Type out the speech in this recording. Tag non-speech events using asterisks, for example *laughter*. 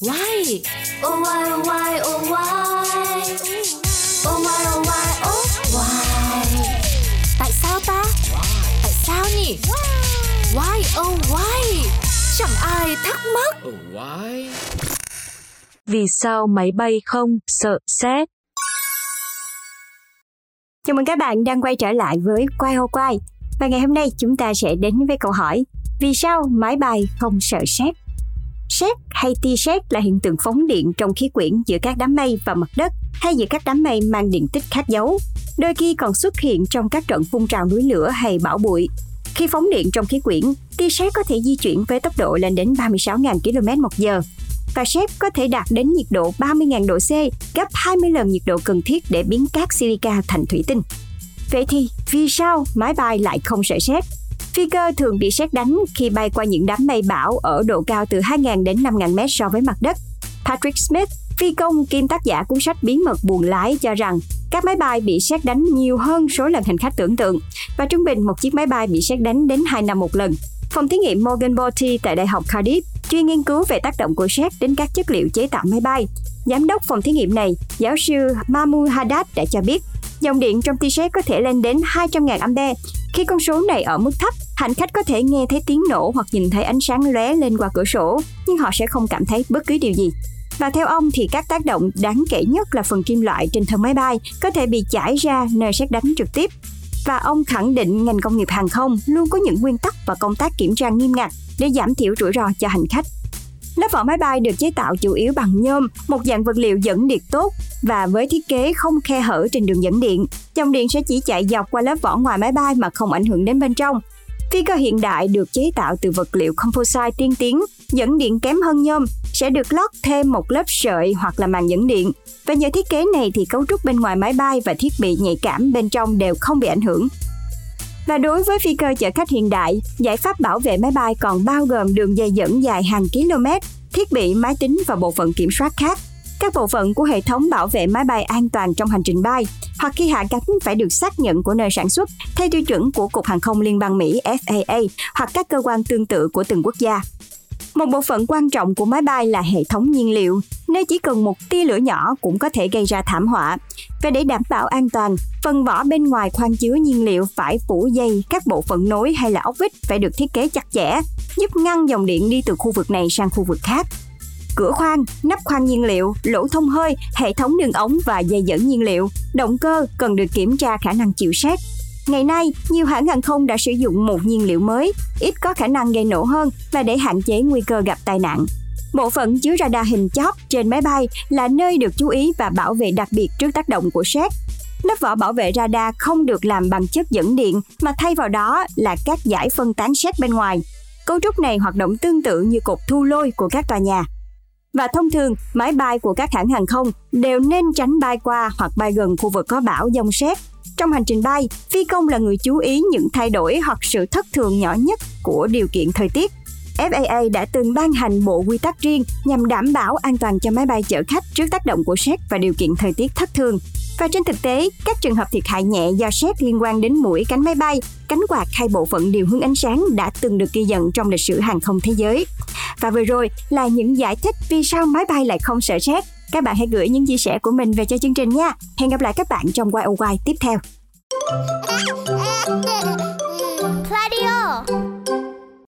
Why? Oh why oh why oh why Oh why oh why oh why Tại sao ta? Tại sao nhỉ? Why oh why? Chẳng ai thắc mắc. Oh, why? Vì sao máy bay không sợ sét? Chào mừng các bạn đang quay trở lại với Quay Hô Quay. Và ngày hôm nay chúng ta sẽ đến với câu hỏi Vì sao máy bay không sợ sét? Sét hay tia sét là hiện tượng phóng điện trong khí quyển giữa các đám mây và mặt đất hay giữa các đám mây mang điện tích khác dấu. Đôi khi còn xuất hiện trong các trận phun trào núi lửa hay bão bụi. Khi phóng điện trong khí quyển, tia sét có thể di chuyển với tốc độ lên đến 36.000 km một giờ. Và sét có thể đạt đến nhiệt độ 30.000 độ C, gấp 20 lần nhiệt độ cần thiết để biến cát silica thành thủy tinh. Vậy thì, vì sao máy bay lại không sợ sét? Phi cơ thường bị sét đánh khi bay qua những đám mây bão ở độ cao từ 2.000 đến 5.000 mét so với mặt đất. Patrick Smith, phi công kiêm tác giả cuốn sách Bí mật buồn lái cho rằng các máy bay bị sét đánh nhiều hơn số lần hành khách tưởng tượng và trung bình một chiếc máy bay bị sét đánh đến 2 năm một lần. Phòng thí nghiệm Morgan Botti tại Đại học Cardiff chuyên nghiên cứu về tác động của sét đến các chất liệu chế tạo máy bay. Giám đốc phòng thí nghiệm này, giáo sư Mahmoud Haddad đã cho biết dòng điện trong tia sét có thể lên đến 200.000 ampe. Khi con số này ở mức thấp, hành khách có thể nghe thấy tiếng nổ hoặc nhìn thấy ánh sáng lóe lên qua cửa sổ, nhưng họ sẽ không cảm thấy bất cứ điều gì. Và theo ông thì các tác động đáng kể nhất là phần kim loại trên thân máy bay có thể bị chảy ra nơi xét đánh trực tiếp. Và ông khẳng định ngành công nghiệp hàng không luôn có những nguyên tắc và công tác kiểm tra nghiêm ngặt để giảm thiểu rủi ro cho hành khách. Lớp vỏ máy bay được chế tạo chủ yếu bằng nhôm, một dạng vật liệu dẫn điện tốt và với thiết kế không khe hở trên đường dẫn điện, dòng điện sẽ chỉ chạy dọc qua lớp vỏ ngoài máy bay mà không ảnh hưởng đến bên trong. Phi cơ hiện đại được chế tạo từ vật liệu composite tiên tiến, dẫn điện kém hơn nhôm, sẽ được lót thêm một lớp sợi hoặc là màng dẫn điện. Và nhờ thiết kế này thì cấu trúc bên ngoài máy bay và thiết bị nhạy cảm bên trong đều không bị ảnh hưởng. Và đối với phi cơ chở khách hiện đại, giải pháp bảo vệ máy bay còn bao gồm đường dây dẫn dài hàng km, thiết bị máy tính và bộ phận kiểm soát khác. Các bộ phận của hệ thống bảo vệ máy bay an toàn trong hành trình bay hoặc khi hạ cánh phải được xác nhận của nơi sản xuất theo tiêu chuẩn của Cục Hàng không Liên bang Mỹ FAA hoặc các cơ quan tương tự của từng quốc gia. Một bộ phận quan trọng của máy bay là hệ thống nhiên liệu, nơi chỉ cần một tia lửa nhỏ cũng có thể gây ra thảm họa. Và để đảm bảo an toàn, phần vỏ bên ngoài khoang chứa nhiên liệu phải phủ dây các bộ phận nối hay là ốc vít phải được thiết kế chặt chẽ, giúp ngăn dòng điện đi từ khu vực này sang khu vực khác. Cửa khoang, nắp khoang nhiên liệu, lỗ thông hơi, hệ thống đường ống và dây dẫn nhiên liệu, động cơ cần được kiểm tra khả năng chịu sét, Ngày nay, nhiều hãng hàng không đã sử dụng một nhiên liệu mới, ít có khả năng gây nổ hơn và để hạn chế nguy cơ gặp tai nạn. Bộ phận chứa radar hình chóp trên máy bay là nơi được chú ý và bảo vệ đặc biệt trước tác động của sét. Lớp vỏ bảo vệ radar không được làm bằng chất dẫn điện mà thay vào đó là các giải phân tán sét bên ngoài. Cấu trúc này hoạt động tương tự như cột thu lôi của các tòa nhà. Và thông thường, máy bay của các hãng hàng không đều nên tránh bay qua hoặc bay gần khu vực có bão dông sét trong hành trình bay, phi công là người chú ý những thay đổi hoặc sự thất thường nhỏ nhất của điều kiện thời tiết. FAA đã từng ban hành bộ quy tắc riêng nhằm đảm bảo an toàn cho máy bay chở khách trước tác động của sét và điều kiện thời tiết thất thường. Và trên thực tế, các trường hợp thiệt hại nhẹ do sét liên quan đến mũi cánh máy bay, cánh quạt hay bộ phận điều hướng ánh sáng đã từng được ghi nhận trong lịch sử hàng không thế giới. Và vừa rồi là những giải thích vì sao máy bay lại không sợ sét. Các bạn hãy gửi những chia sẻ của mình về cho chương trình nha. Hẹn gặp lại các bạn trong YOY tiếp theo. *laughs*